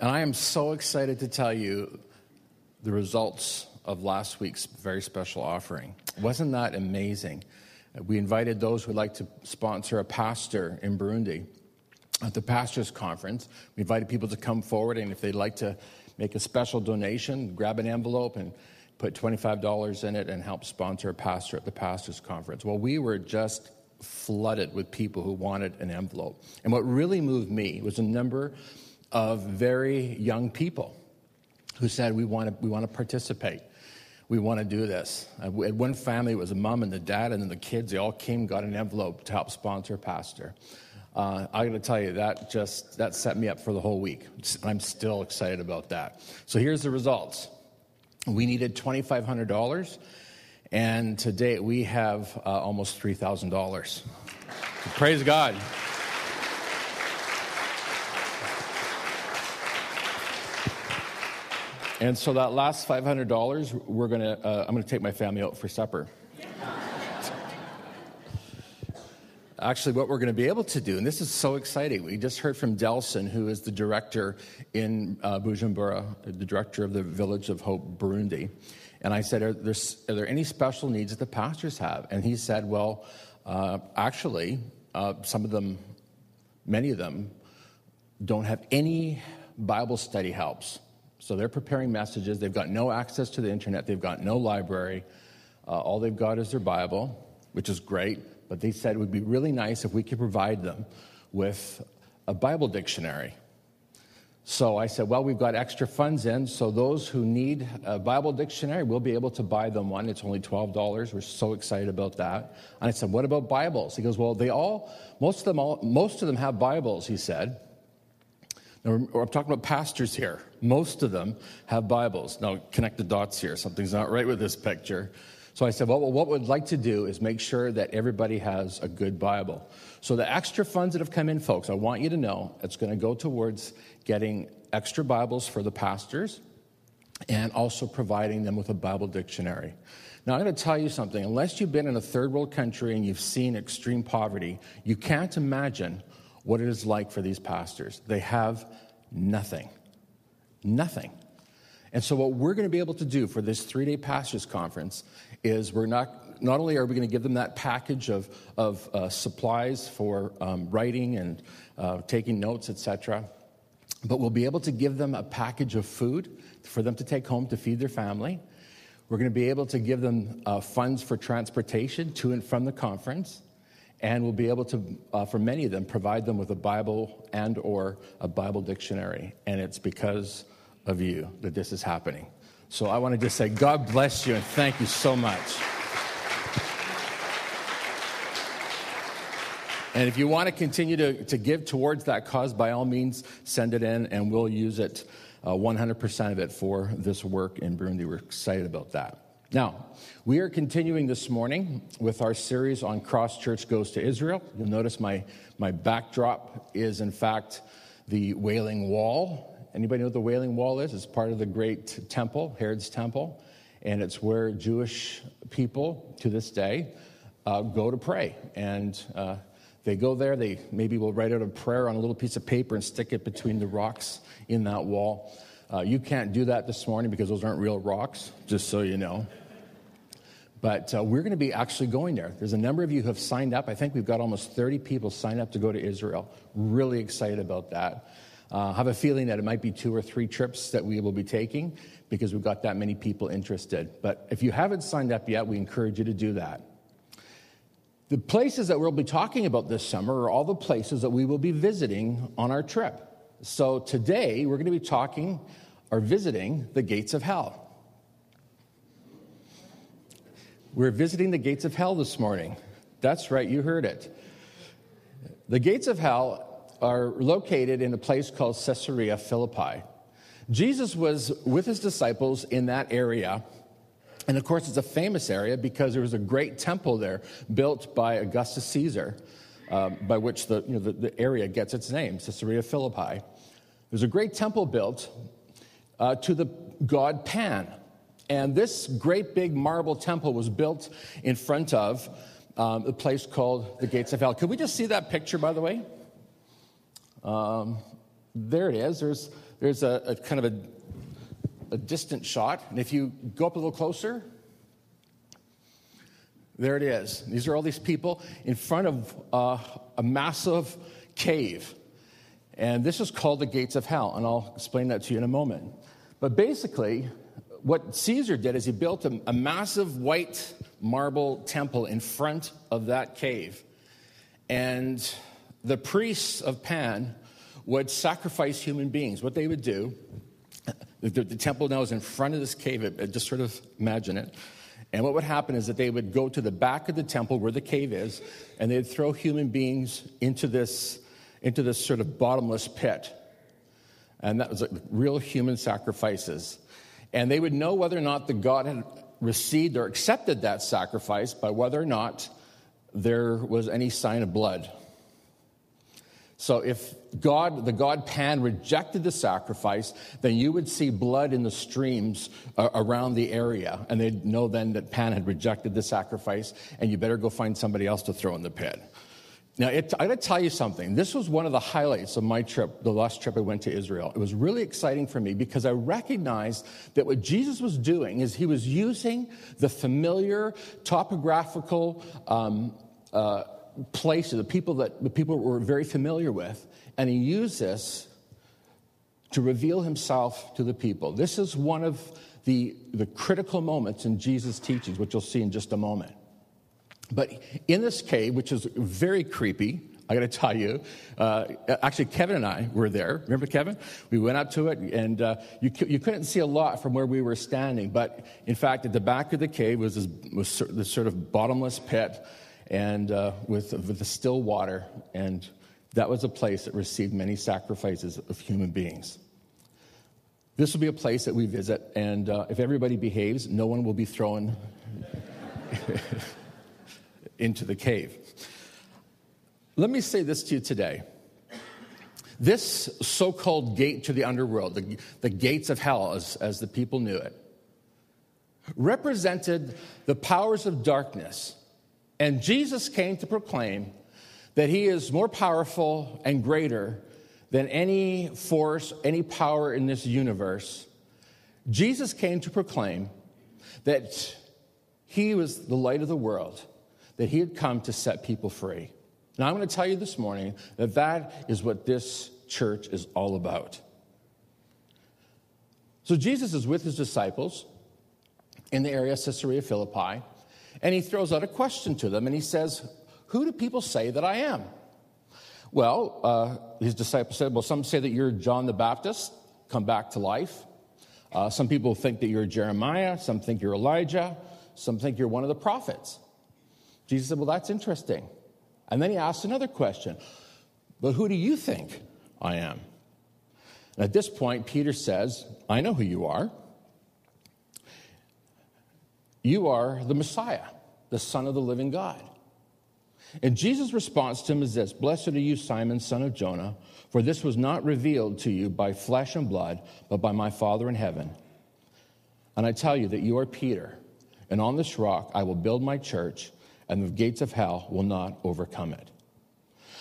And I am so excited to tell you the results of last week's very special offering. Wasn't that amazing? We invited those who would like to sponsor a pastor in Burundi at the pastors conference. We invited people to come forward, and if they'd like to make a special donation, grab an envelope and put $25 in it and help sponsor a pastor at the pastors conference. Well, we were just flooded with people who wanted an envelope. And what really moved me was a number of very young people who said, We want to, we want to participate. We want to do this. At one family, it was a mom and the dad, and then the kids, they all came, got an envelope to help sponsor a pastor. Uh, I got to tell you, that just that set me up for the whole week. I'm still excited about that. So here's the results. We needed $2,500, and to date we have uh, almost $3,000. Praise God. And so that last $500, we're gonna, uh, I'm gonna take my family out for supper. Actually, what we're going to be able to do, and this is so exciting, we just heard from Delson, who is the director in uh, Bujumbura, the director of the Village of Hope, Burundi. And I said, are there, are there any special needs that the pastors have? And he said, Well, uh, actually, uh, some of them, many of them, don't have any Bible study helps. So they're preparing messages. They've got no access to the internet. They've got no library. Uh, all they've got is their Bible, which is great. But they said it would be really nice if we could provide them with a Bible dictionary. So I said, well, we've got extra funds in, so those who need a Bible dictionary, we'll be able to buy them one. It's only $12. We're so excited about that. And I said, what about Bibles? He goes, well, they all, most of them, all, most of them have Bibles, he said. Now, I'm talking about pastors here. Most of them have Bibles. Now, connect the dots here. Something's not right with this picture. So I said, well, what we'd like to do is make sure that everybody has a good Bible. So the extra funds that have come in, folks, I want you to know it's going to go towards getting extra Bibles for the pastors and also providing them with a Bible dictionary. Now, I'm going to tell you something. Unless you've been in a third world country and you've seen extreme poverty, you can't imagine what it is like for these pastors. They have nothing. Nothing. And so, what we're going to be able to do for this three day pastors conference is we're not, not only are we going to give them that package of, of uh, supplies for um, writing and uh, taking notes, etc., but we'll be able to give them a package of food for them to take home to feed their family. We're going to be able to give them uh, funds for transportation to and from the conference and we'll be able to, uh, for many of them, provide them with a Bible and or a Bible dictionary. And it's because of you that this is happening. So I want to just say, God bless you and thank you so much. And if you want to continue to, to give towards that cause, by all means, send it in and we'll use it, uh, 100% of it, for this work in Burundi. We're excited about that. Now, we are continuing this morning with our series on Cross Church Goes to Israel. You'll notice my, my backdrop is, in fact, the Wailing Wall. Anybody know what the Wailing Wall is? It's part of the great temple, Herod's temple, and it's where Jewish people to this day uh, go to pray. And uh, they go there, they maybe will write out a prayer on a little piece of paper and stick it between the rocks in that wall. Uh, you can't do that this morning because those aren't real rocks, just so you know. But uh, we're going to be actually going there. There's a number of you who have signed up. I think we've got almost 30 people signed up to go to Israel. Really excited about that. Uh, have a feeling that it might be two or three trips that we will be taking because we've got that many people interested. But if you haven't signed up yet, we encourage you to do that. The places that we'll be talking about this summer are all the places that we will be visiting on our trip. So today, we're going to be talking or visiting the gates of hell. We're visiting the gates of hell this morning. That's right, you heard it. The gates of hell are located in a place called Caesarea Philippi. Jesus was with his disciples in that area. And of course, it's a famous area because there was a great temple there built by Augustus Caesar, um, by which the, you know, the, the, area gets its name, Caesarea Philippi. There's a great temple built uh, to the god Pan. And this great big marble temple was built in front of um, a place called the Gates of Hell. Could we just see that picture, by the way? Um, there it is. There's, there's a, a kind of a, a distant shot. And if you go up a little closer, there it is. These are all these people in front of uh, a massive cave. And this is called the gates of hell. And I'll explain that to you in a moment. But basically, what Caesar did is he built a, a massive white marble temple in front of that cave. And the priests of Pan would sacrifice human beings. What they would do, the, the temple now is in front of this cave, just sort of imagine it. And what would happen is that they would go to the back of the temple where the cave is, and they'd throw human beings into this, into this sort of bottomless pit. And that was like real human sacrifices. And they would know whether or not the God had received or accepted that sacrifice by whether or not there was any sign of blood. So if God, the God Pan, rejected the sacrifice, then you would see blood in the streams uh, around the area. And they'd know then that Pan had rejected the sacrifice, and you better go find somebody else to throw in the pit. Now, it, I gotta tell you something. This was one of the highlights of my trip, the last trip I went to Israel. It was really exciting for me because I recognized that what Jesus was doing is he was using the familiar topographical um, uh, places, the people that the people were very familiar with, and he used this to reveal himself to the people. This is one of the, the critical moments in Jesus' teachings, which you'll see in just a moment. But in this cave, which is very creepy, I got to tell you. Uh, actually, Kevin and I were there. Remember Kevin? We went up to it, and uh, you, you couldn't see a lot from where we were standing. But in fact, at the back of the cave was this, was this sort of bottomless pit and uh, with, with the still water. And that was a place that received many sacrifices of human beings. This will be a place that we visit, and uh, if everybody behaves, no one will be thrown into the cave. Let me say this to you today. This so called gate to the underworld, the, the gates of hell, as, as the people knew it, represented the powers of darkness and Jesus came to proclaim that he is more powerful and greater than any force, any power in this universe. Jesus came to proclaim that he was the light of the world, that he had come to set people free. Now, I'm going to tell you this morning that that is what this church is all about. So, Jesus is with his disciples in the area of Caesarea Philippi. And he throws out a question to them and he says, Who do people say that I am? Well, uh, his disciples said, Well, some say that you're John the Baptist, come back to life. Uh, some people think that you're Jeremiah. Some think you're Elijah. Some think you're one of the prophets. Jesus said, Well, that's interesting. And then he asked another question But who do you think I am? And at this point, Peter says, I know who you are. You are the Messiah, the Son of the living God. And Jesus' response to him is this Blessed are you, Simon, son of Jonah, for this was not revealed to you by flesh and blood, but by my Father in heaven. And I tell you that you are Peter, and on this rock I will build my church, and the gates of hell will not overcome it.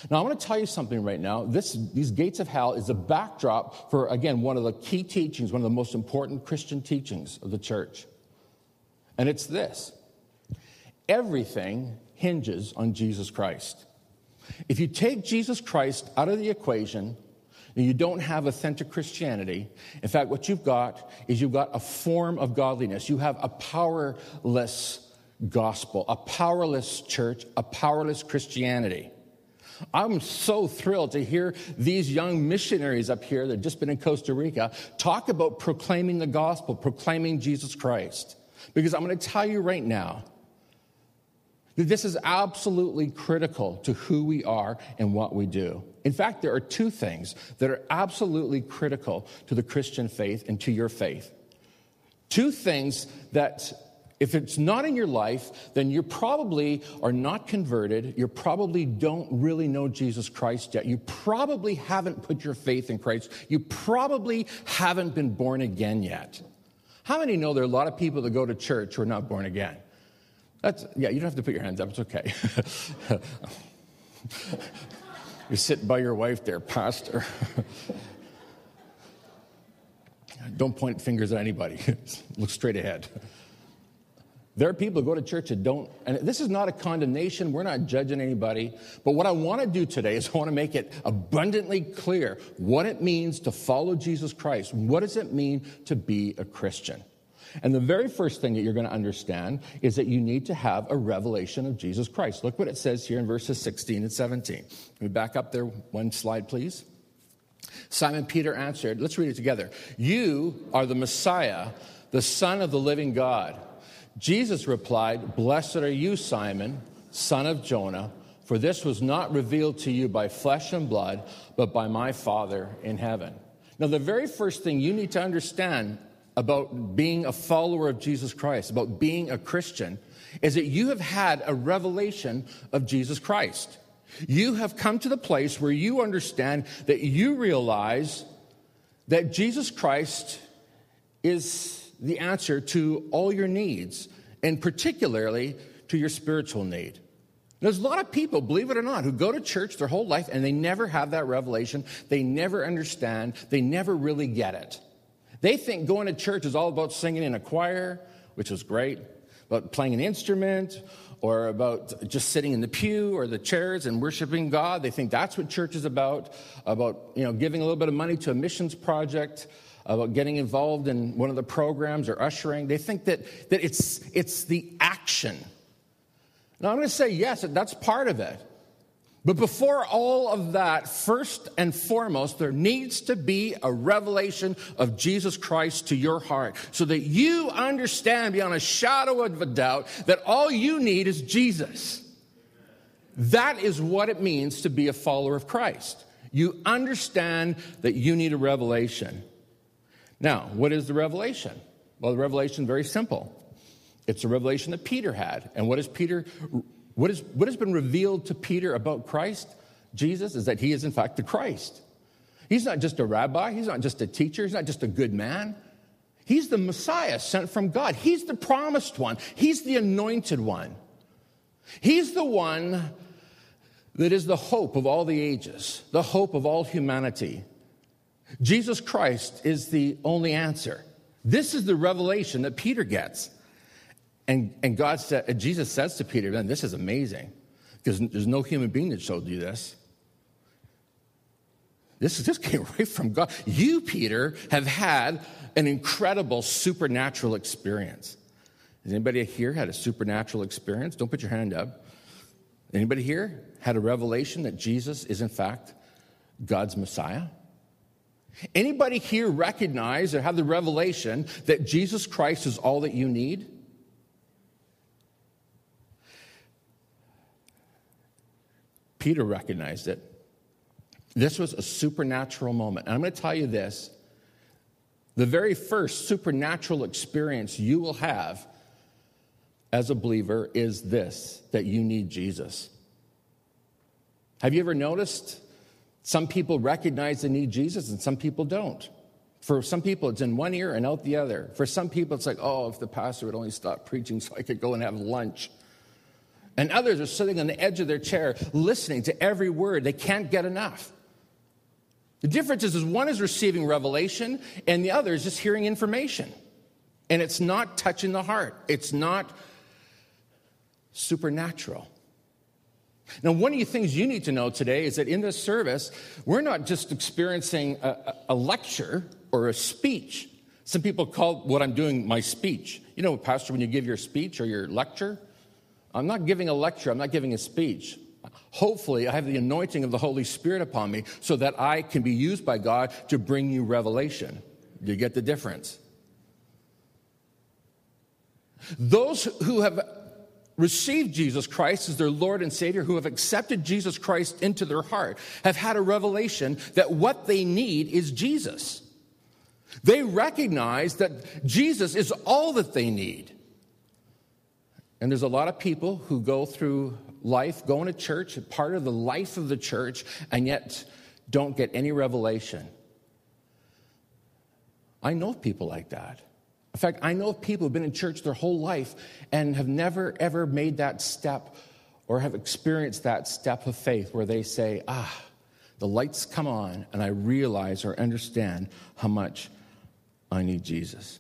Now, I want to tell you something right now. This, these gates of hell is a backdrop for, again, one of the key teachings, one of the most important Christian teachings of the church. And it's this everything hinges on Jesus Christ. If you take Jesus Christ out of the equation, you don't have authentic Christianity. In fact, what you've got is you've got a form of godliness. You have a powerless gospel, a powerless church, a powerless Christianity. I'm so thrilled to hear these young missionaries up here that have just been in Costa Rica talk about proclaiming the gospel, proclaiming Jesus Christ. Because I'm going to tell you right now that this is absolutely critical to who we are and what we do. In fact, there are two things that are absolutely critical to the Christian faith and to your faith. Two things that if it's not in your life, then you probably are not converted. You probably don't really know Jesus Christ yet. You probably haven't put your faith in Christ. You probably haven't been born again yet. How many know there are a lot of people that go to church who are not born again? That's, yeah, you don't have to put your hands up, it's okay. You're sitting by your wife there, Pastor. don't point fingers at anybody, look straight ahead. There are people who go to church that don't, and this is not a condemnation. We're not judging anybody. But what I want to do today is I want to make it abundantly clear what it means to follow Jesus Christ. What does it mean to be a Christian? And the very first thing that you're going to understand is that you need to have a revelation of Jesus Christ. Look what it says here in verses 16 and 17. Can we back up there one slide, please? Simon Peter answered, let's read it together. You are the Messiah, the Son of the living God. Jesus replied, Blessed are you, Simon, son of Jonah, for this was not revealed to you by flesh and blood, but by my Father in heaven. Now, the very first thing you need to understand about being a follower of Jesus Christ, about being a Christian, is that you have had a revelation of Jesus Christ. You have come to the place where you understand that you realize that Jesus Christ is the answer to all your needs, and particularly to your spiritual need. There's a lot of people, believe it or not, who go to church their whole life and they never have that revelation. They never understand. They never really get it. They think going to church is all about singing in a choir, which is great, about playing an instrument, or about just sitting in the pew or the chairs and worshiping God. They think that's what church is about, about you know, giving a little bit of money to a missions project, about getting involved in one of the programs or ushering. They think that, that it's, it's the action. Now, I'm going to say, yes, that's part of it. But before all of that, first and foremost, there needs to be a revelation of Jesus Christ to your heart so that you understand beyond a shadow of a doubt that all you need is Jesus. That is what it means to be a follower of Christ. You understand that you need a revelation. Now, what is the revelation? Well, the revelation is very simple. It's a revelation that Peter had. And what is Peter what, is, what has been revealed to Peter about Christ, Jesus, is that he is in fact the Christ. He's not just a rabbi, he's not just a teacher, he's not just a good man. He's the Messiah sent from God. He's the promised one. He's the anointed one. He's the one that is the hope of all the ages, the hope of all humanity. Jesus Christ is the only answer. This is the revelation that Peter gets. And, and God said, Jesus says to Peter, then this is amazing because there's no human being that showed you this. This, this came right from God. You, Peter, have had an incredible supernatural experience. Has anybody here had a supernatural experience? Don't put your hand up. Anybody here had a revelation that Jesus is, in fact, God's Messiah? Anybody here recognize or have the revelation that Jesus Christ is all that you need? Peter recognized it. This was a supernatural moment. And I'm going to tell you this the very first supernatural experience you will have as a believer is this that you need Jesus. Have you ever noticed some people recognize they need Jesus and some people don't. For some people, it's in one ear and out the other. For some people, it's like, oh, if the pastor would only stop preaching so I could go and have lunch. And others are sitting on the edge of their chair listening to every word. They can't get enough. The difference is, is one is receiving revelation and the other is just hearing information. And it's not touching the heart, it's not supernatural. Now, one of the things you need to know today is that in this service, we're not just experiencing a, a lecture or a speech. Some people call what I'm doing my speech. You know, Pastor, when you give your speech or your lecture, I'm not giving a lecture, I'm not giving a speech. Hopefully, I have the anointing of the Holy Spirit upon me so that I can be used by God to bring you revelation. You get the difference? Those who have received Jesus Christ as their Lord and Savior, who have accepted Jesus Christ into their heart, have had a revelation that what they need is Jesus. They recognize that Jesus is all that they need. And there's a lot of people who go through life, going to church, part of the life of the church, and yet don't get any revelation. I know people like that. In fact, I know of people who've been in church their whole life and have never, ever made that step or have experienced that step of faith where they say, ah, the lights come on and I realize or understand how much I need Jesus.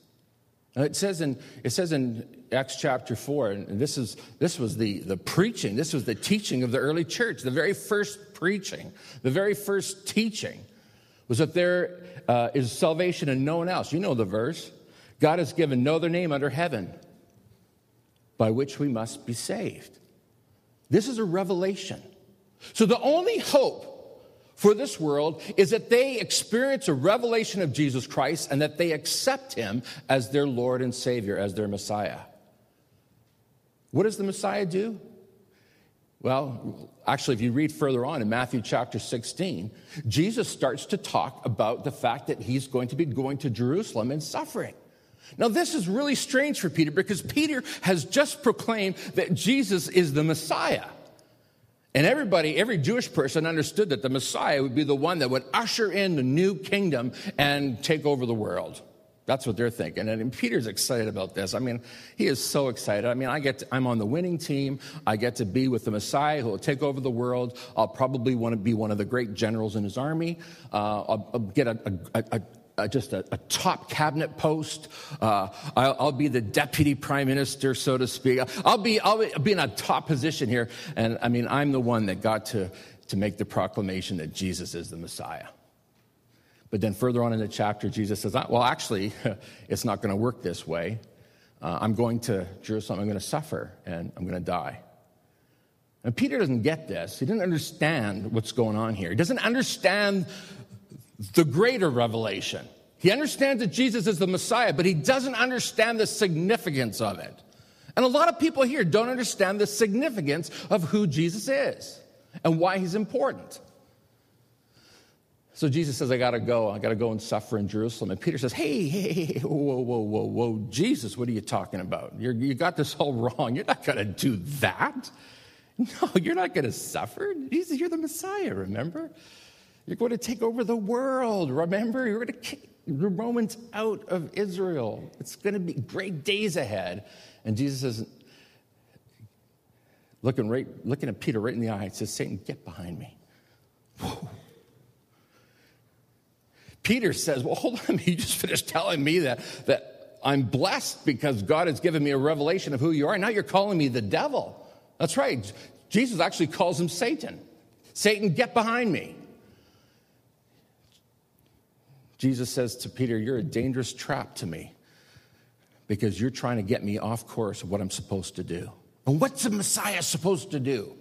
It says in, it says in Acts chapter 4, and this, is, this was the, the preaching, this was the teaching of the early church, the very first preaching, the very first teaching was that there uh, is salvation in no one else. You know the verse. God has given no other name under heaven by which we must be saved. This is a revelation. So the only hope for this world is that they experience a revelation of Jesus Christ and that they accept him as their Lord and Savior, as their Messiah. What does the Messiah do? Well, actually, if you read further on in Matthew chapter 16, Jesus starts to talk about the fact that he's going to be going to Jerusalem and suffering. Now, this is really strange for Peter because Peter has just proclaimed that Jesus is the Messiah. And everybody, every Jewish person understood that the Messiah would be the one that would usher in the new kingdom and take over the world. That's what they're thinking. And Peter's excited about this. I mean, he is so excited. I mean, I get to, I'm on the winning team. I get to be with the Messiah who will take over the world. I'll probably want to be one of the great generals in his army. Uh, I'll, I'll, get a, a, a uh, just a, a, top cabinet post. Uh, I'll, I'll, be the deputy prime minister, so to speak. I'll be, I'll be in a top position here. And I mean, I'm the one that got to, to make the proclamation that Jesus is the Messiah. But then further on in the chapter, Jesus says, Well, actually, it's not going to work this way. Uh, I'm going to Jerusalem, I'm going to suffer, and I'm going to die. And Peter doesn't get this. He doesn't understand what's going on here. He doesn't understand the greater revelation. He understands that Jesus is the Messiah, but he doesn't understand the significance of it. And a lot of people here don't understand the significance of who Jesus is and why he's important. So Jesus says, I got to go. I got to go and suffer in Jerusalem. And Peter says, Hey, hey, hey, whoa, whoa, whoa, whoa, Jesus, what are you talking about? You're, you got this all wrong. You're not to do that. No, you're not to suffer. Jesus, you're the Messiah, remember? You're going to take over the world. Remember, you're going to kick the Romans out of Israel. It's going to be great days ahead. And Jesus is looking, right, looking at Peter right in the eye, he says, Satan, get behind me. Whoa. Peter says, Well, hold on, you just finished telling me that, that I'm blessed because God has given me a revelation of who you are. Now you're calling me the devil. That's right. Jesus actually calls him Satan. Satan, get behind me. Jesus says to Peter, You're a dangerous trap to me because you're trying to get me off course of what I'm supposed to do. And what's the Messiah supposed to do?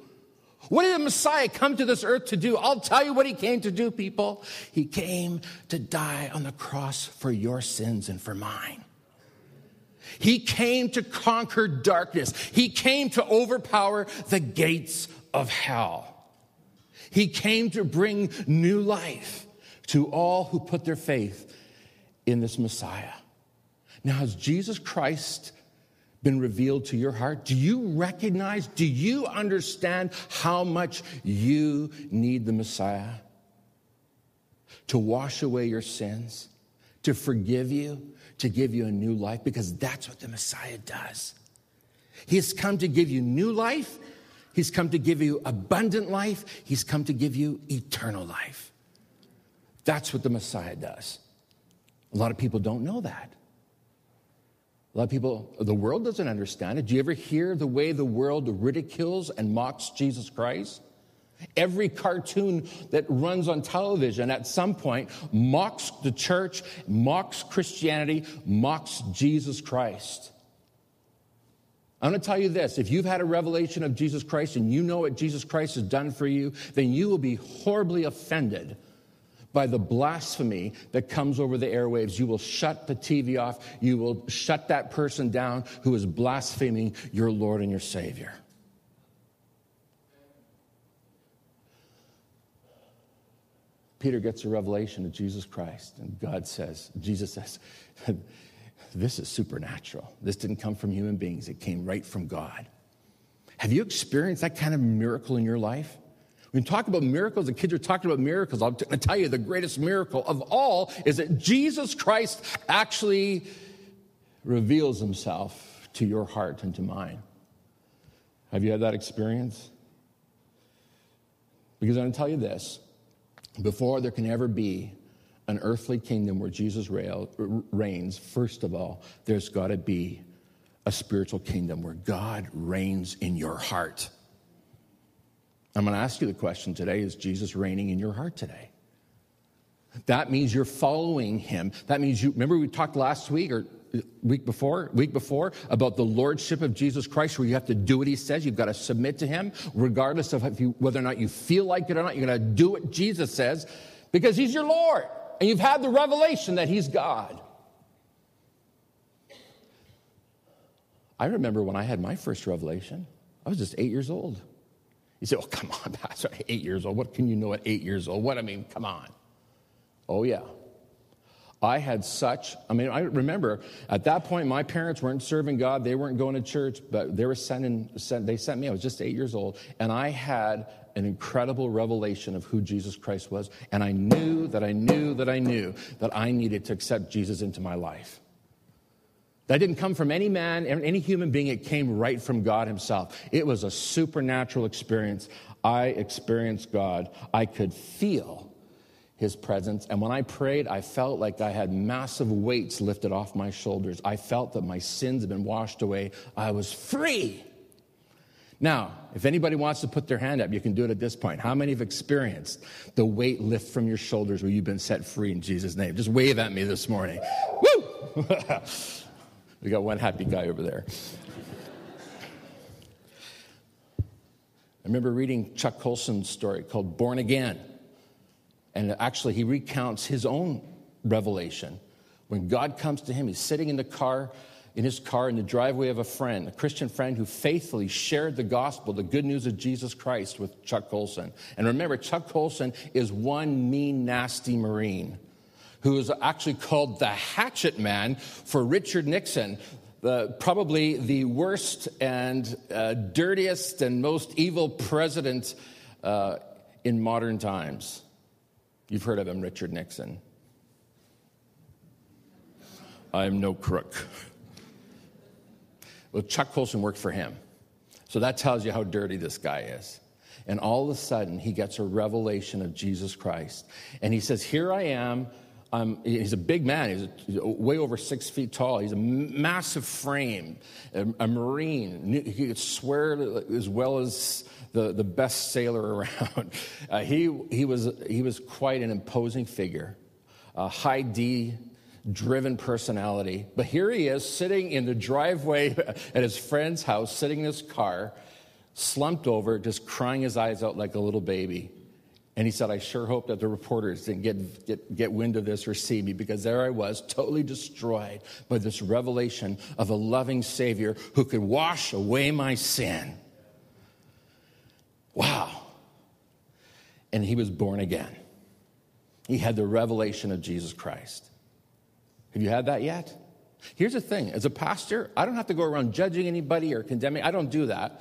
What did the Messiah come to this earth to do? I'll tell you what he came to do, people. He came to die on the cross for your sins and for mine. He came to conquer darkness. He came to overpower the gates of hell. He came to bring new life to all who put their faith in this Messiah. Now, has Jesus Christ been revealed to your heart? Do you recognize, do you understand how much you need the Messiah to wash away your sins, to forgive you, to give you a new life? Because that's what the Messiah does. He has come to give you new life. He's come to give you abundant life. He's come to give you eternal life. That's what the Messiah does. A lot of people don't know that. A lot of people, the world doesn't understand it. Do you ever hear the way the world ridicules and mocks Jesus Christ? Every cartoon that runs on television at some point mocks the church, mocks Christianity, mocks Jesus Christ. I'm going to tell you this if you've had a revelation of Jesus Christ and you know what Jesus Christ has done for you, then you will be horribly offended by the blasphemy that comes over the airwaves. You will shut the TV off. You will shut that person down who is blaspheming your Lord and your Savior. Peter gets a revelation of Jesus Christ, and God says, Jesus says, This is supernatural. This didn't come from human beings, it came right from God. Have you experienced that kind of miracle in your life? When we talk about miracles, the kids are talking about miracles. I'll tell you the greatest miracle of all is that Jesus Christ actually reveals himself to your heart and to mine. Have you had that experience? Because I'm going to tell you this before there can ever be an earthly kingdom where Jesus reigns, first of all, there's got to be a spiritual kingdom where God reigns in your heart. I'm going to ask you the question today is Jesus reigning in your heart today? That means you're following him. That means you remember we talked last week or week before, week before about the lordship of Jesus Christ where you have to do what he says, you've got to submit to him regardless of you, whether or not you feel like it or not. You're going to do what Jesus says because he's your Lord and you've had the revelation that he's God. I remember when I had my first revelation, I was just eight years old. You say, Oh, come on, Pastor, eight years old. What can you know at eight years old? What, I mean, come on. Oh, yeah. I had such, I mean, I remember at that point, my parents weren't serving God. They weren't going to church, but they were sending, sent, they sent me. I was just eight years old. And I had an incredible revelation of who Jesus Christ was. And I knew that I knew that I knew that I needed to accept Jesus into my life. That didn't come from any man, any human being. It came right from God Himself. It was a supernatural experience. I experienced God. I could feel His presence. And when I prayed, I felt like I had massive weights lifted off my shoulders. I felt that my sins had been washed away. I was free. Now, if anybody wants to put their hand up, you can do it at this point. How many have experienced the weight lift from your shoulders where you've been set free in Jesus' name? Just wave at me this morning. Woo! We got one happy guy over there. I remember reading Chuck Colson's story called Born Again. And actually, he recounts his own revelation. When God comes to him, he's sitting in the car, in his car, in the driveway of a friend, a Christian friend who faithfully shared the gospel, the good news of Jesus Christ with Chuck Colson. And remember, Chuck Colson is one mean, nasty Marine who is actually called the hatchet man for Richard Nixon, the, probably the worst and uh, dirtiest and most evil president uh, in modern times. You've heard of him, Richard Nixon. I'm no crook. Well, Chuck Colson worked for him. So that tells you how dirty this guy is. And all of a sudden, he gets a revelation of Jesus Christ. And he says, Here I am. Um, he's a big man. He's, a, he's, way over six feet tall. He's a massive frame, a, a, Marine. He could swear as well as the, the best sailor around. Uh, he, he, was, he was quite an imposing figure, a high D driven personality. But here he is sitting in the driveway at his friend's house, sitting in his car, slumped over, just crying his eyes out like a little baby. And he said, I sure hope that the reporters didn't get, get, get wind of this or see me because there I was, totally destroyed by this revelation of a loving Savior who could wash away my sin. Wow. And he was born again. He had the revelation of Jesus Christ. Have you had that yet? Here's the thing as a pastor, I don't have to go around judging anybody or condemning, I don't do that.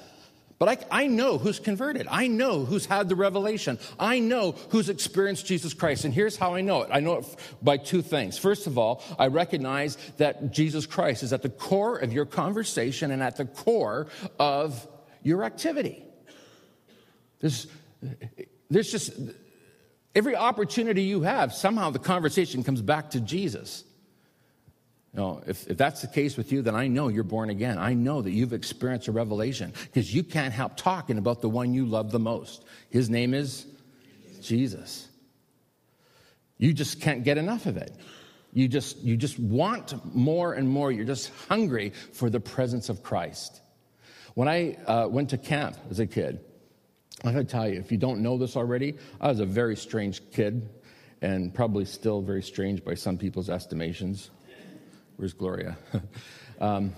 But I, I, know who's converted. I know who's had the revelation. I know who's experienced Jesus Christ. And here's how I know it I know it by two things. First of all, I recognize that Jesus Christ is at the core of your conversation and at the core of your activity. There's, there's just every opportunity you have, somehow the conversation comes back to Jesus. No, if, if that's the case with you, then I know you're born again. I know that you've experienced a revelation because you can't help talking about the one you love the most. His name is Jesus. You just can't get enough of it. You just, you just want more and more. You're just hungry for the presence of Christ. When I uh, went to camp as a kid, I gotta tell you, if you don't know this already, I was a very strange kid and probably still very strange by some people's estimations. Where's Gloria? um,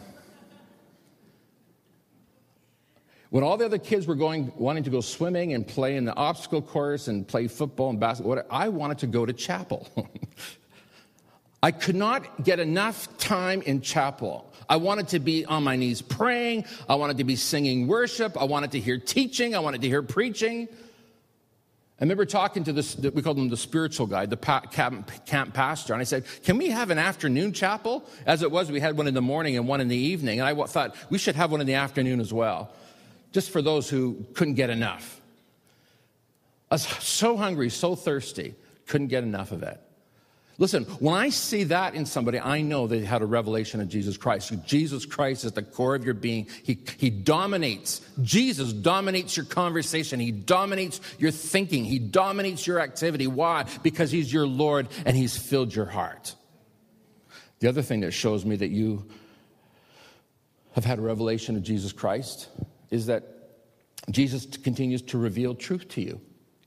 when all the other kids were going, wanting to go swimming and play in the obstacle course and play football and basketball, I wanted to go to chapel. I could not get enough time in chapel. I wanted to be on my knees praying. I wanted to be singing worship. I wanted to hear teaching. I wanted to hear preaching. I remember talking to this, we called him the spiritual guy, the camp, camp, pastor, and I said, Can we have an afternoon chapel? As it was, we had one in the morning and one in the evening, and I thought we should have one in the afternoon as well, just for those who couldn't get enough. I was so hungry, so thirsty, couldn't get enough of it. Listen, when I see that in somebody, I know they had a revelation of Jesus Christ. Jesus Christ is the core of your being. He, he dominates. Jesus dominates your conversation. He dominates your thinking. He dominates your activity. Why? Because He's your Lord and He's filled your heart. The other thing that shows me that you have had a revelation of Jesus Christ is that Jesus continues to reveal truth to you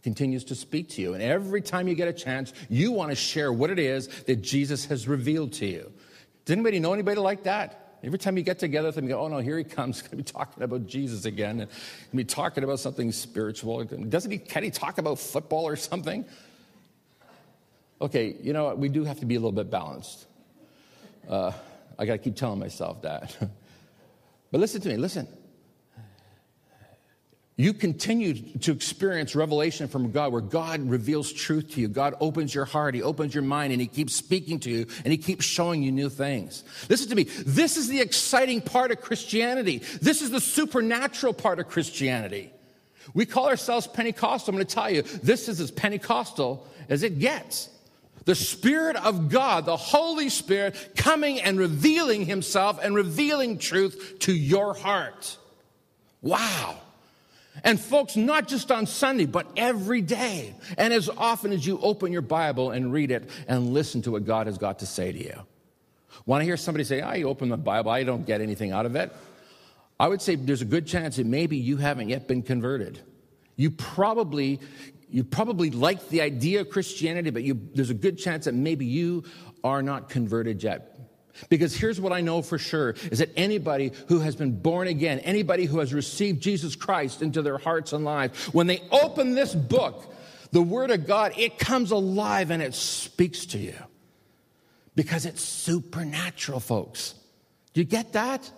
continues to speak to you. And every time you get a chance, you want to share what it is that Jesus has revealed to you. Does anybody know anybody like that? Every time you get together with them, you go, oh no, here he comes. Going to be talking about Jesus again. And be talking about something spiritual. Doesn't he, can he talk about football or something? Okay, you know what? We do have to be a little bit balanced. Uh, I got to keep telling myself that. but listen to me, listen you continue to experience revelation from God where God reveals truth to you. God opens your heart, He opens your mind, and He keeps speaking to you, and He keeps showing you new things. Listen to me. This is the exciting part of Christianity. This is the supernatural part of Christianity. We call ourselves Pentecostal. I'm going to tell you, this is as Pentecostal as it gets. The Spirit of God, the Holy Spirit, coming and revealing Himself and revealing truth to your heart. Wow. And folks, not just on Sunday, but every day. And as often as you open your Bible and read it and listen to what God has got to say to you. Want to hear somebody say, I open the Bible, I don't get anything out of it? I would say there's a good chance that maybe you haven't yet been converted. You probably, you probably like the idea of Christianity, but you, there's a good chance that maybe you are not converted yet. Because here's what I know for sure is that anybody who has been born again, anybody who has received Jesus Christ into their hearts and lives, when they open this book, the Word of God, it comes alive and it speaks to you. Because it's supernatural, folks. Do you get that?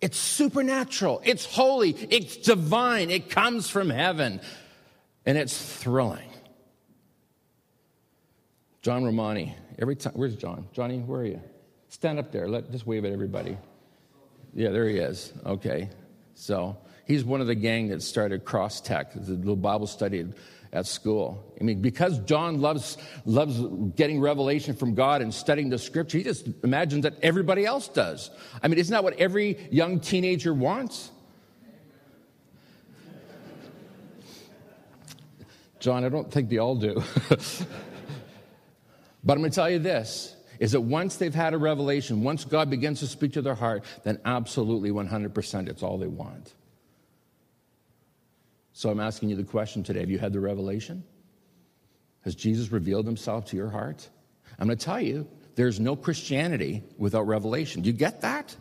It's supernatural, it's holy, it's divine, it comes from heaven, and it's thrilling. John Romani, every time, where's John? Johnny, where are you? Stand up there. Let just wave at everybody. Yeah, there he is. Okay. So he's one of the gang that started Cross Tech, the little Bible study at school. I mean, because John loves loves getting revelation from God and studying the scripture, he just imagines that everybody else does. I mean, isn't that what every young teenager wants? John, I don't think they all do. but I'm going to tell you this is that once they've had a revelation, once God begins to speak to their heart, then absolutely 100% it's all they want. So I'm asking you the question today have you had the revelation? Has Jesus revealed himself to your heart? I'm going to tell you, there's no Christianity without revelation. Do you get that?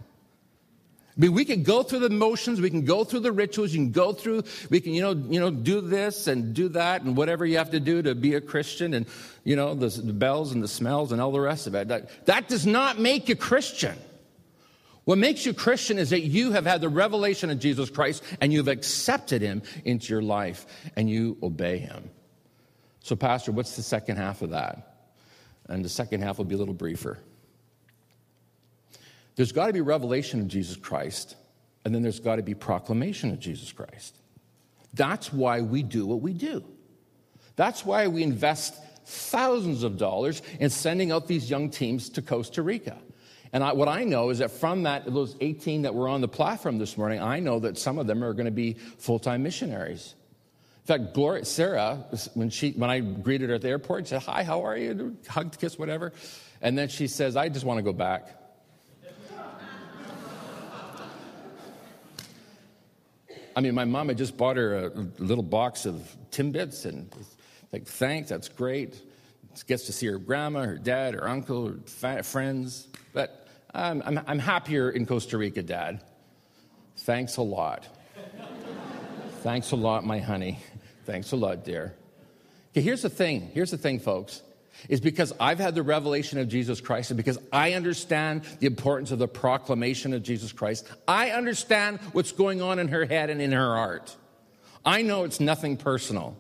I mean, we can go through the motions, we can go through the rituals, you can go through, we can, you know, you know, do this and do that and whatever you have to do to be a Christian and, you know, the, the bells and the smells and all the rest of it. That, that does not make you Christian. What makes you Christian is that you have had the revelation of Jesus Christ and you've accepted him into your life and you obey him. So, Pastor, what's the second half of that? And the second half will be a little briefer. There's got to be revelation of Jesus Christ, and then there's got to be proclamation of Jesus Christ. That's why we do what we do. That's why we invest thousands of dollars in sending out these young teams to Costa Rica. And I, what I know is that from that, those 18 that were on the platform this morning, I know that some of them are going to be full time missionaries. In fact, Gloria, Sarah, when, she, when I greeted her at the airport, said, Hi, how are you? Hugged, kiss, whatever. And then she says, I just want to go back. I mean, my mom had just bought her a little box of Timbits, and like, thanks, that's great. Gets to see her grandma, her dad, her uncle, her friends. But I'm, I'm, I'm happier in Costa Rica, Dad. Thanks a lot. Thanks a lot, my honey. Thanks a lot, dear. Okay, here's the thing. Here's the thing, folks is because I've had the revelation of Jesus Christ and because I understand the importance of the proclamation of Jesus Christ. I understand what's going on in her head and in her heart. I know it's nothing personal.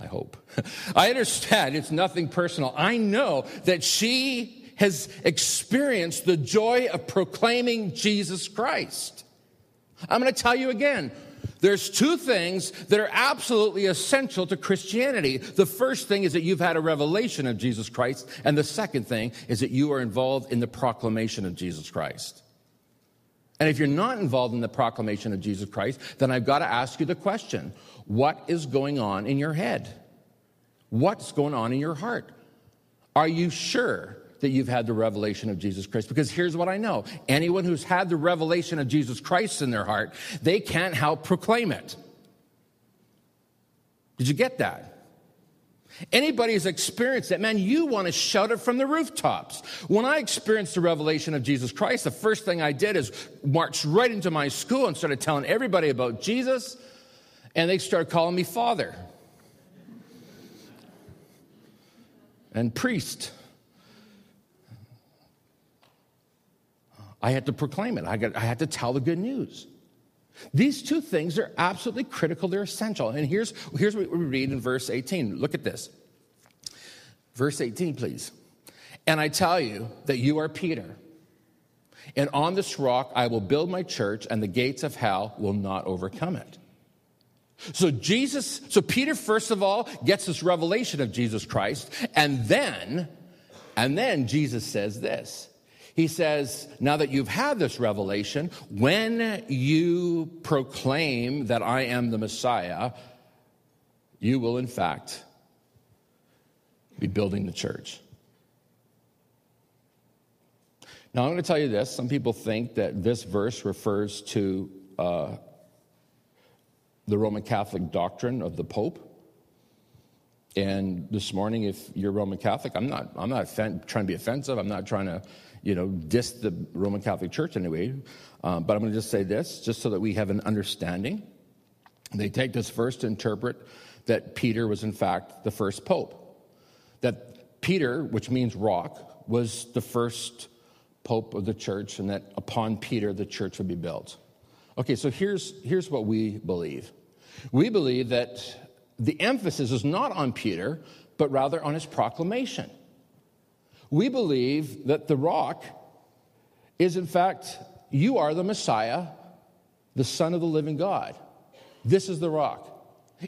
I hope. I understand it's nothing personal. I know that she has experienced the joy of proclaiming Jesus Christ. I'm going to tell you again There's two things that are absolutely essential to Christianity. The first thing is that you've had a revelation of Jesus Christ, and the second thing is that you are involved in the proclamation of Jesus Christ. And if you're not involved in the proclamation of Jesus Christ, then I've got to ask you the question what is going on in your head? What's going on in your heart? Are you sure that you've had the revelation of Jesus Christ. Because here's what I know anyone who's had the revelation of Jesus Christ in their heart, they can't help proclaim it. Did you get that? Anybody who's experienced that, man, you want to shout it from the rooftops. When I experienced the revelation of Jesus Christ, the first thing I did is march right into my school and started telling everybody about Jesus, and they started calling me father and priest I had to proclaim it. I, got, I had to tell the good news. These two things are absolutely critical, they're essential. And here's, here's what we read in verse 18. Look at this. Verse 18, please. And I tell you that you are Peter. And on this rock I will build my church, and the gates of hell will not overcome it. So Jesus, so Peter first of all gets this revelation of Jesus Christ, and then, and then Jesus says this. He says, now that you've had this revelation, when you proclaim that I am the Messiah, you will in fact be building the church. Now, I'm going to tell you this. Some people think that this verse refers to uh, the Roman Catholic doctrine of the Pope. And this morning, if you're Roman Catholic, I'm not, I'm not trying to be offensive. I'm not trying to you know, diss the Roman Catholic Church anyway. Um, but I'm going to just say this, just so that we have an understanding. They take this first to interpret that Peter was, in fact, the first pope. That Peter, which means rock, was the first pope of the church, and that upon Peter, the church would be built. Okay, so here's, here's what we believe we believe that the emphasis is not on Peter, but rather on his proclamation. We believe that the rock is, in fact, you are the Messiah, the Son of the living God. This is the rock.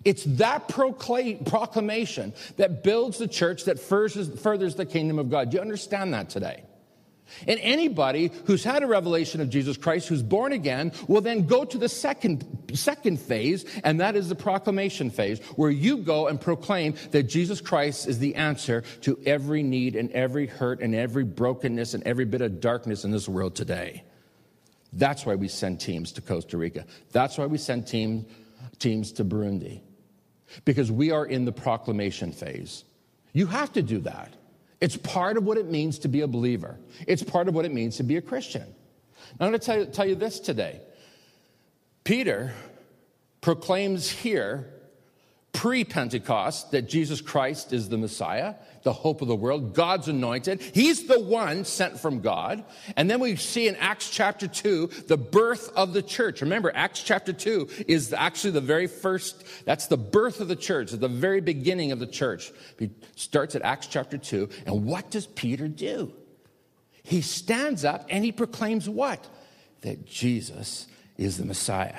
It's that proclamation that builds the church that furthers the kingdom of God. Do you understand that today? And anybody who's had a revelation of Jesus Christ, who's born again, will then go to the second, second phase, and that is the proclamation phase, where you go and proclaim that Jesus Christ is the answer to every need and every hurt and every brokenness and every bit of darkness in this world today. That's why we send teams to Costa Rica. That's why we send team, teams to Burundi. Because we are in the proclamation phase. You have to do that. It's part of what it means to be a believer, it's part of what it means to be a Christian. Now, I'm going to tell you, tell you this today. Peter proclaims here pre Pentecost that Jesus Christ is the Messiah, the hope of the world, God's anointed. He's the one sent from God. And then we see in Acts chapter 2 the birth of the church. Remember, Acts chapter 2 is actually the very first, that's the birth of the church, the very beginning of the church. He starts at Acts chapter 2. And what does Peter do? He stands up and he proclaims what? That Jesus is the Messiah.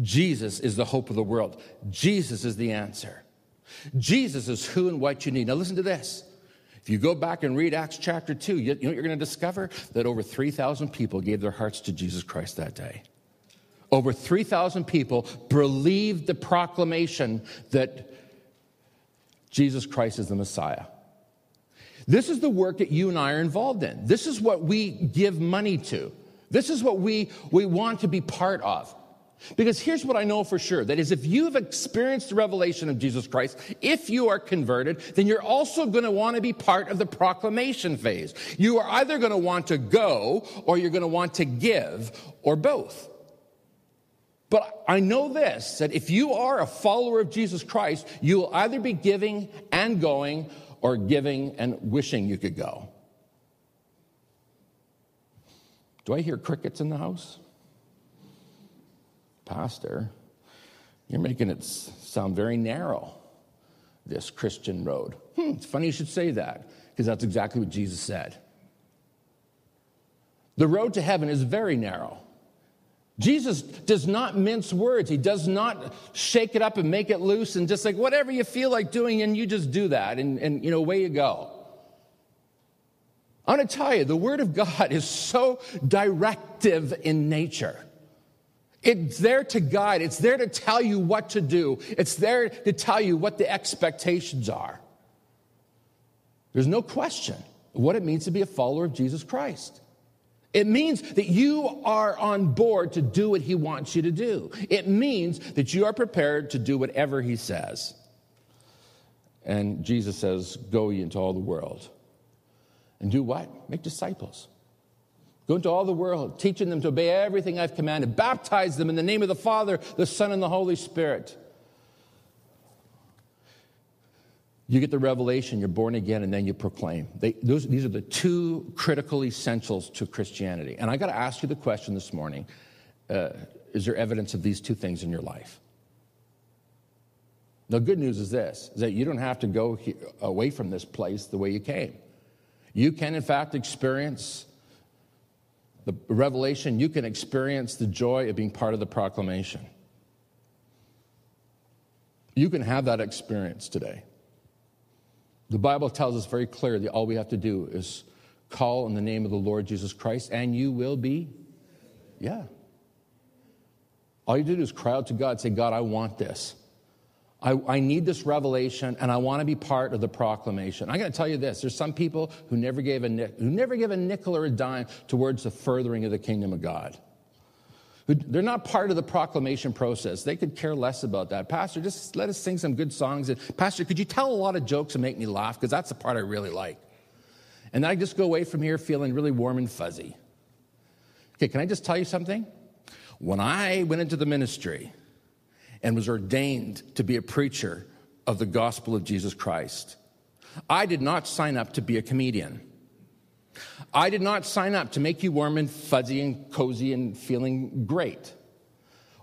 Jesus is the hope of the world. Jesus is the answer. Jesus is who and what you need. Now, listen to this. If you go back and read Acts chapter 2, you, know you're going to discover? That over 3,000 people gave their hearts to Jesus Christ that day. Over 3,000 people believed the proclamation that Jesus Christ is the Messiah. This is the work that you and I are involved in. This is what we give money to. This is what we, we want to be part of. Because here's what I know for sure that is, if you've experienced the revelation of Jesus Christ, if you are converted, then you're also going to want to be part of the proclamation phase. You are either going to want to go or you're going to want to give or both. But I know this that if you are a follower of Jesus Christ, you will either be giving and going or giving and wishing you could go. Do I hear crickets in the house? Pastor, you're making it sound very narrow, this Christian road. Hmm, it's funny you should say that, because that's exactly what Jesus said. The road to heaven is very narrow. Jesus does not mince words. He does not shake it up and make it loose and just like whatever you feel like doing, and you just do that, and, and you know, away you go. I want to tell you, the Word of God is so directive in nature. It's there to guide, it's there to tell you what to do, it's there to tell you what the expectations are. There's no question what it means to be a follower of Jesus Christ. It means that you are on board to do what he wants you to do. It means that you are prepared to do whatever he says. And Jesus says, Go ye into all the world. And do what? Make disciples. Go into all the world, teaching them to obey everything I've commanded. Baptize them in the name of the Father, the Son, and the Holy Spirit. You get the revelation, you're born again, and then you proclaim. They, those, these are the two critical essentials to Christianity. And I got to ask you the question this morning uh, Is there evidence of these two things in your life? The good news is this is that you don't have to go he- away from this place the way you came. You can, in fact, experience the revelation, you can experience the joy of being part of the proclamation. You can have that experience today. The Bible tells us very clearly all we have to do is call in the name of the Lord Jesus Christ and you will be, yeah. All you do is cry out to God, say, God, I want this. I, I need this revelation and I want to be part of the proclamation. I'm going to tell you this there's some people who never gave a, who never gave a nickel or a dime towards the furthering of the kingdom of God. They're not part of the proclamation process. They could care less about that. Pastor, just let us sing some good songs. Pastor, could you tell a lot of jokes and make me laugh? Because that's the part I really like. And I just go away from here feeling really warm and fuzzy. Okay, can I just tell you something? When I went into the ministry and was ordained to be a preacher of the gospel of Jesus Christ, I did not sign up to be a comedian. I did not sign up to make you warm and fuzzy and cozy and feeling great.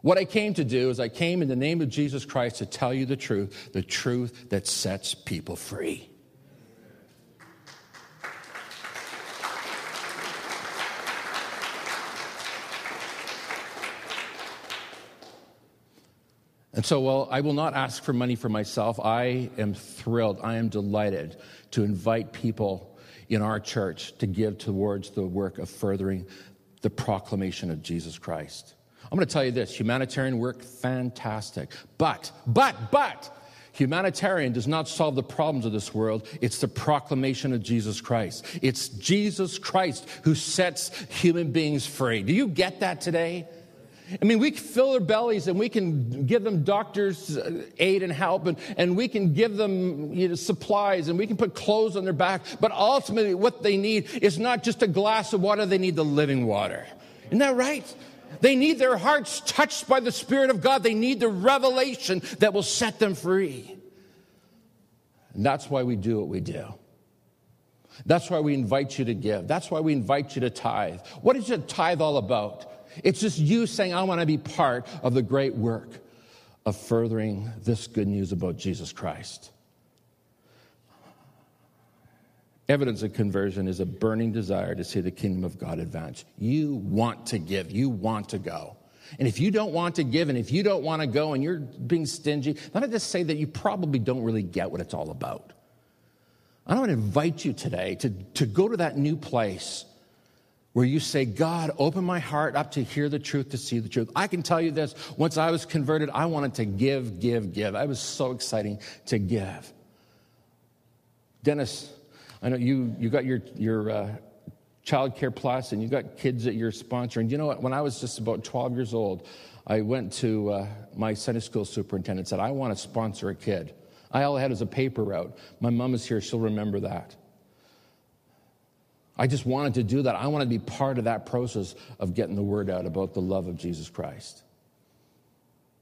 What I came to do is I came in the name of Jesus Christ to tell you the truth, the truth that sets people free. And so, while I will not ask for money for myself, I am thrilled, I am delighted to invite people in our church to give towards the work of furthering the proclamation of Jesus Christ. I'm going to tell you this humanitarian work, fantastic. But, but, but, Humanitarian does not solve the problems of this world. It's the proclamation of Jesus Christ. It's Jesus Christ who sets human beings free. Do you get that today? I mean, we can fill their bellies and we can give them doctors' aid and help and, and we can give them you know, supplies and we can put clothes on their back. But ultimately, what they need is not just a glass of water, they need the living water. Isn't that right? They need their hearts touched by the Spirit of God. They need the revelation that will set them free. And that's why we do what we do. That's why we invite you to give. That's why we invite you to tithe. What is a tithe all about? It's just you saying, I want to be part of the great work of furthering this good news about Jesus Christ. Evidence of conversion is a burning desire to see the kingdom of God advance. You want to give, you want to go. And if you don't want to give and if you don't want to go and you're being stingy, let me just say that you probably don't really get what it's all about. I want to invite you today to, to go to that new place where you say, God, open my heart up to hear the truth, to see the truth. I can tell you this once I was converted, I wanted to give, give, give. I was so exciting to give. Dennis, I know you, you got your, your uh, Child Care Plus and you got kids that you're sponsoring. You know what? When I was just about 12 years old, I went to uh, my Sunday school superintendent and said, I want to sponsor a kid. I all I had was a paper route. My mom is here, she'll remember that. I just wanted to do that. I wanted to be part of that process of getting the word out about the love of Jesus Christ.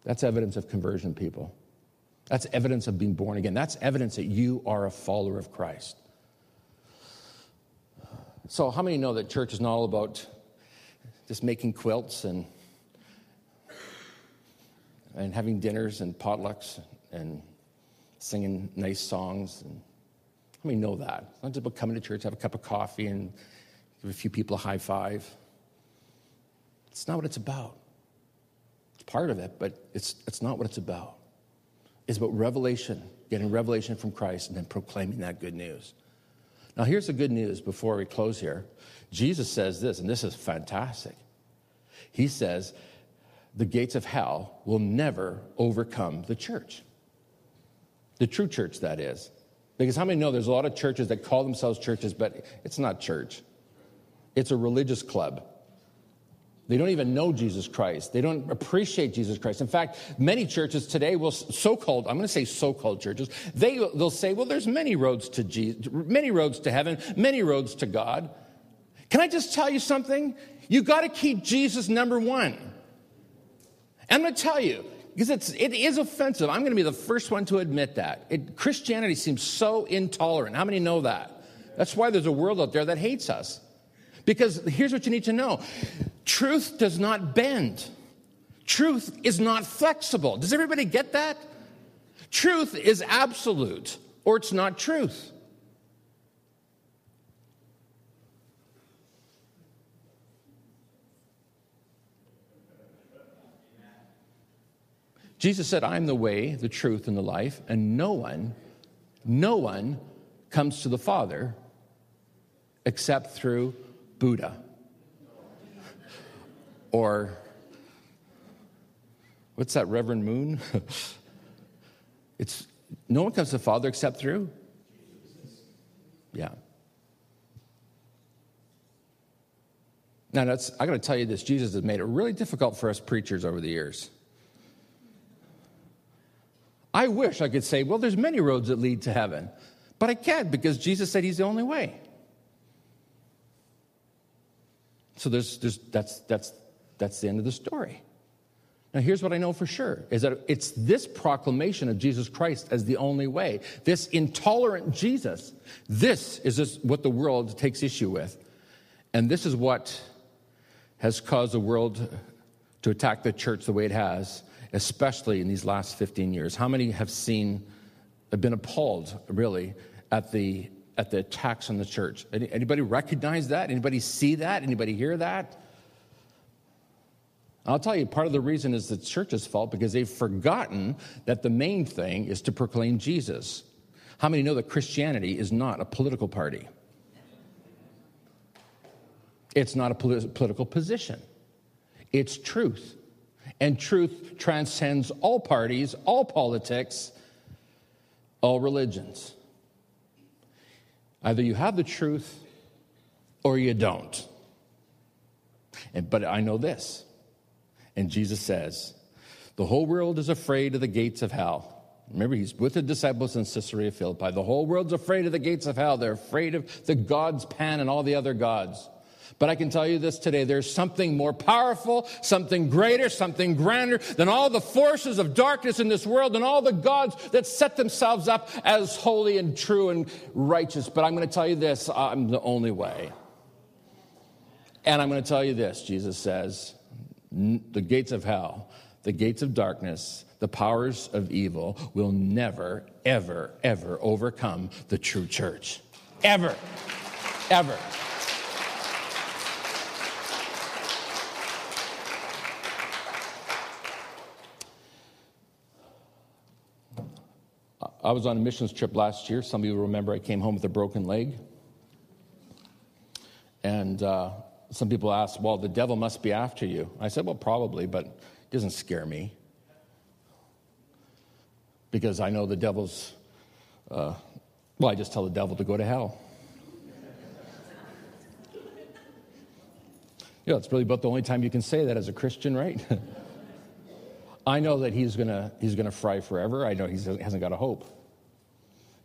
That's evidence of conversion, people. That's evidence of being born again. That's evidence that you are a follower of Christ. So, how many know that church is not all about just making quilts and, and having dinners and potlucks and singing nice songs and let me know that? It's not just about coming to church, have a cup of coffee, and give a few people a high five. It's not what it's about. It's part of it, but it's, it's not what it's about. It's about revelation, getting revelation from Christ, and then proclaiming that good news. Now, here's the good news before we close here. Jesus says this, and this is fantastic. He says, the gates of hell will never overcome the church. The true church, that is. Because how many know there's a lot of churches that call themselves churches, but it's not church, it's a religious club. They don't even know Jesus Christ. They don't appreciate Jesus Christ. In fact, many churches today will so-called, I'm going to say so-called churches, they, they'll say, well, there's many roads to Jesus, many roads to heaven, many roads to God. Can I just tell you something? You got to keep Jesus number one. And I'm going to tell you, because it's, it is offensive. I'm going to be the first one to admit that. It, Christianity seems so intolerant. How many know that? That's why there's a world out there that hates us. Because here's what you need to know truth does not bend, truth is not flexible. Does everybody get that? Truth is absolute, or it's not truth. Jesus said, I'm the way, the truth, and the life, and no one, no one comes to the Father except through Buddha. Or, what's that, Reverend Moon? it's no one comes to the Father except through? Yeah. Now, that's, I got to tell you this Jesus has made it really difficult for us preachers over the years. I wish I could say, well, there's many roads that lead to heaven, but I can't because Jesus said he's the only way. So there's, there's, that's, that's, that's the end of the story. Now, here's what I know for sure is that it's this proclamation of Jesus Christ as the only way, this intolerant Jesus, this is what the world takes issue with. And this is what has caused the world to attack the church the way it has especially in these last 15 years? How many have seen, have been appalled, really, at the, at the attacks on the church? Anybody recognize that? Anybody see that? Anybody hear that? I'll tell you, part of the reason is the church's fault because they've forgotten that the main thing is to proclaim Jesus. How many know that Christianity is not a political party? It's not a political position. It's truth and truth transcends all parties, all politics, all religions. Either you have the truth or you don't. And, but I know this. And Jesus says, the whole world is afraid of the gates of hell. Remember, he's with the disciples in Caesarea Philippi. The whole world's afraid of the gates of hell. They're afraid of the gods Pan and all the other gods. But I can tell you this today there's something more powerful, something greater, something grander than all the forces of darkness in this world and all the gods that set themselves up as holy and true and righteous. But I'm going to tell you this I'm the only way. And I'm going to tell you this Jesus says, the gates of hell, the gates of darkness, the powers of evil will never, ever, ever overcome the true church. Ever. Ever. I was on a missions trip last year. Some of you remember I came home with a broken leg. And uh, some people asked, well, the devil must be after you. I said, well, probably, but it doesn't scare me. Because I know the devil's, uh, well, I just tell the devil to go to hell. yeah, it's really about the only time you can say that as a Christian, right? I know that he's going he's gonna fry forever. I know he hasn't got a hope.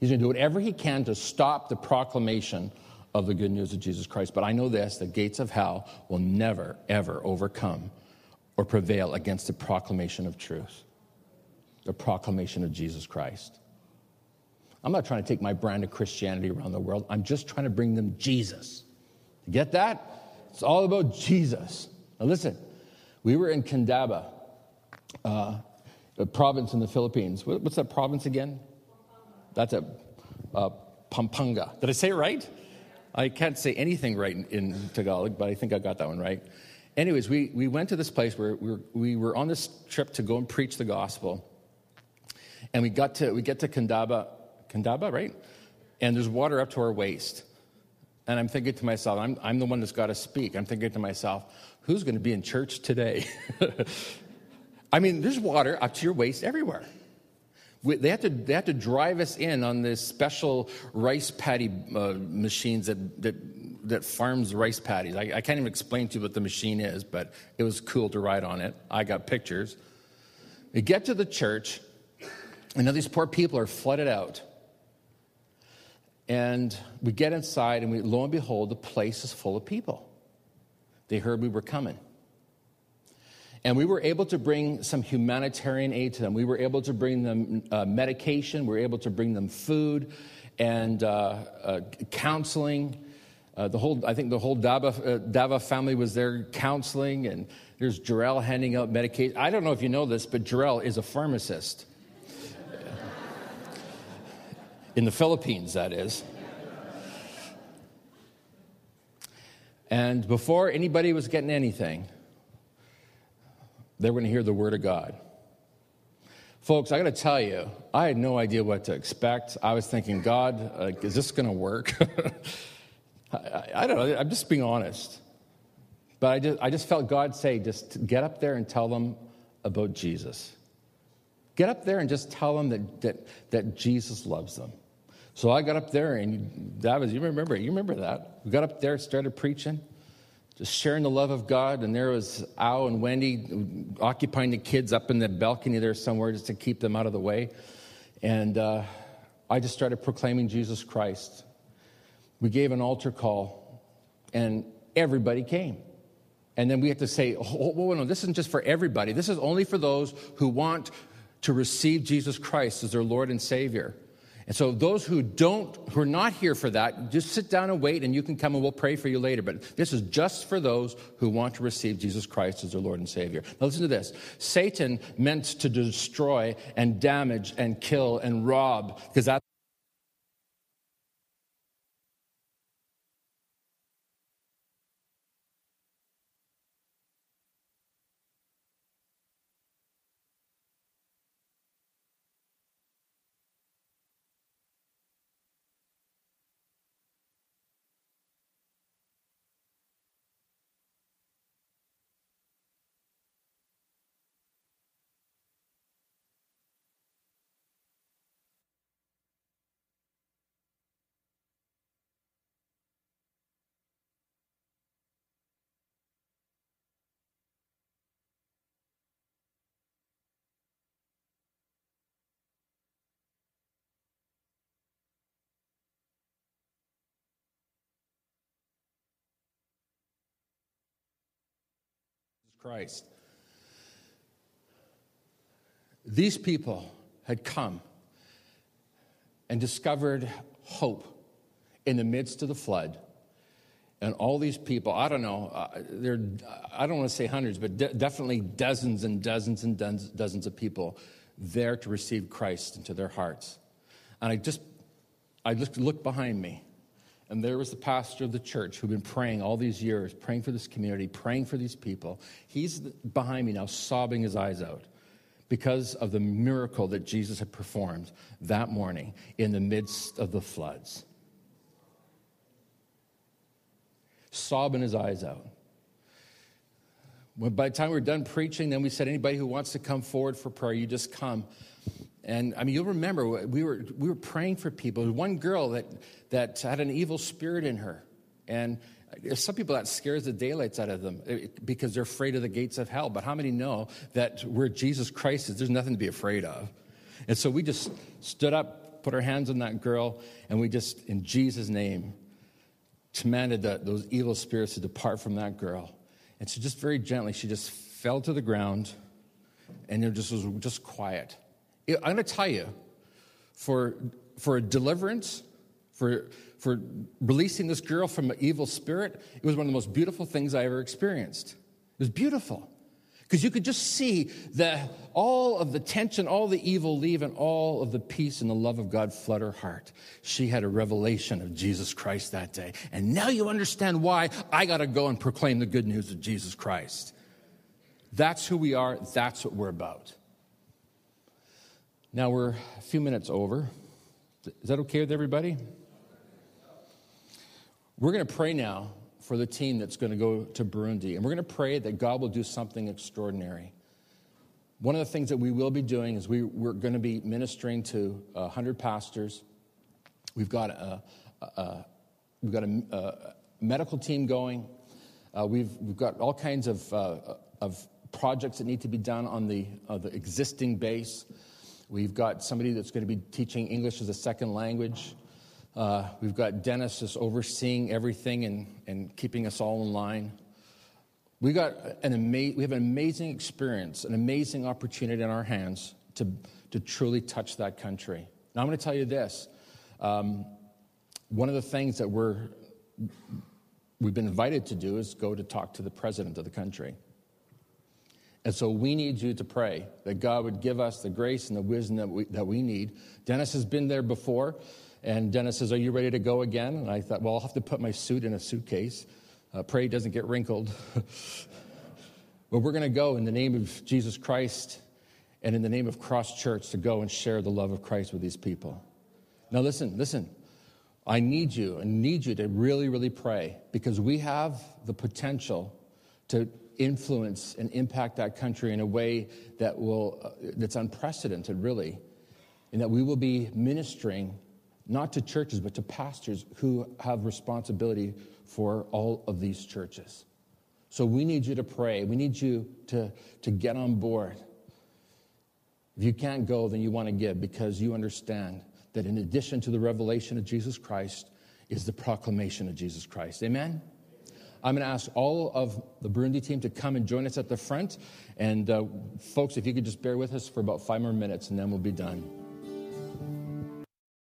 He's going to do whatever he can to stop the proclamation of the good news of Jesus Christ. But I know this the gates of hell will never, ever overcome or prevail against the proclamation of truth, the proclamation of Jesus Christ. I'm not trying to take my brand of Christianity around the world. I'm just trying to bring them Jesus. You get that? It's all about Jesus. Now, listen, we were in Candaba, uh, a province in the Philippines. What's that province again? That's a uh, Pampanga. Did I say it right? I can't say anything right in, in Tagalog, but I think I got that one right. anyways, we, we went to this place where we were, we were on this trip to go and preach the gospel. And we got to we get to Candaba, Candaba, right? And there's water up to our waist. And I'm thinking to myself, I'm, I'm the one that's got to speak. I'm thinking to myself, who's going to be in church today? I mean, there's water up to your waist everywhere. We, they, have to, they have to drive us in on this special rice paddy uh, machines that, that that farms rice paddies. I, I, can't even explain to you what the machine is, but it was cool to ride on it. I got pictures. We get to the church, and now these poor people are flooded out. And we get inside, and we, lo and behold, the place is full of people. They heard we were coming. And we were able to bring some humanitarian aid to them. We were able to bring them uh, medication, we were able to bring them food and uh, uh, counseling. Uh, the whole, I think the whole Dava, uh, Dava family was there counseling, and there's Jarrell handing out medication. I don't know if you know this, but Jarrell is a pharmacist. In the Philippines, that is. And before anybody was getting anything, they were going to hear the word of God. Folks, I got to tell you, I had no idea what to expect. I was thinking, God, uh, is this going to work? I, I, don't know. I'm just being honest. But I just, I just felt God say, just get up there and tell them about Jesus. Get up there and just tell them that, that, that Jesus loves them. So I got up there, and that was, you remember, you remember that. We got up there, started preaching, just sharing the love of God. And there was Al and Wendy occupying the kids up in the balcony there somewhere just to keep them out of the way. And uh, I just started proclaiming Jesus Christ we gave an altar call, and everybody came. And then we had to say, oh, oh, no, this isn't just for everybody. This is only for those who want to receive Jesus Christ as their Lord and Savior. And so those who don't, who are not here for that, just sit down and wait and you can come and we'll pray for you later. But this is just for those who want to receive Jesus Christ as their Lord and Savior. Now listen to this. Satan meant to destroy and damage and kill and rob because that's Christ. These people had come and discovered hope in the midst of the flood. And all these people, I don't know, uh, there, I don't want to say hundreds, but de- definitely dozens and dozens and dozens, dozens of people there to receive Christ into their hearts. And I just, I just looked behind me and there was the pastor of the church who'd been praying all these years, praying for this community, praying for these people. He's behind me now, sobbing his eyes out because of the miracle that Jesus had performed that morning in the midst of the floods. Sobbing his eyes out. When, by the time we were done preaching, then we said, anybody who wants to come forward for prayer, you just come. And I mean, you'll remember we were, we were praying for people. One girl that, that had an evil spirit in her. And some people that scares the daylights out of them eh, because they're afraid of the gates of hell. But how many know that where Jesus Christ is, there's nothing to be afraid of? And so we just stood up, put our hands on that girl, and we just, in Jesus' name, commanded that those evil spirits to depart from that girl. And so just very gently, she just fell to the ground, and it just was just quiet. I'm going to tell you, for, for deliverance, for, for releasing this girl from an evil spirit, it was one of the most beautiful things I ever experienced. It was beautiful. Because you could just see that all of the tension, all the evil leave, and all of the peace and the love of God flood her heart. She had a revelation of Jesus Christ that day. And now you understand why I got to go and proclaim the good news of Jesus Christ. That's who we are, that's what we're about. Now we're a few minutes over. Is that okay with everybody? We're going to pray now for the team that's going to go to Burundi. And we're going to pray that God will do something extraordinary. One of the things that we will be doing is we, we're going to be ministering to 100 pastors. We've got a, a, we've got a, a, medical team going. Uh, we've, we've got all kinds of, uh, of projects that need to be done on the, uh, the existing base. We've got somebody that's going to be teaching English as a second language. Uh, we've got Dennis just overseeing everything and, and keeping us all in line. We, got an ama- we have an amazing experience, an amazing opportunity in our hands to, to truly touch that country. Now, I'm going to tell you this. Um, one of the things that we're, we've been invited to do is go to talk to the president of the country. And so we need you to pray that God would give us the grace and the wisdom that we, that we need. Dennis has been there before. And Dennis says, Are you ready to go again? And I thought, Well, I'll have to put my suit in a suitcase. Uh, pray it doesn't get wrinkled. but we're going to go in the name of Jesus Christ and in the name of Cross Church to go and share the love of Christ with these people. Now, listen, listen. I need you I need you to really, really pray because we have the potential to influence and impact that country in a way that will, uh, that's unprecedented, really, and that we will be ministering not to churches, but to pastors who have responsibility for all of these churches. So we need you to pray. We need you to, to get on board. If you can't go, then you want to give because you understand that in addition to the revelation of Jesus Christ is the proclamation of Jesus Christ. Amen? I'm going to ask all of the Burundi team to come and join us at the front. And uh, folks, if you could just bear with us for about five more minutes and then we'll be done.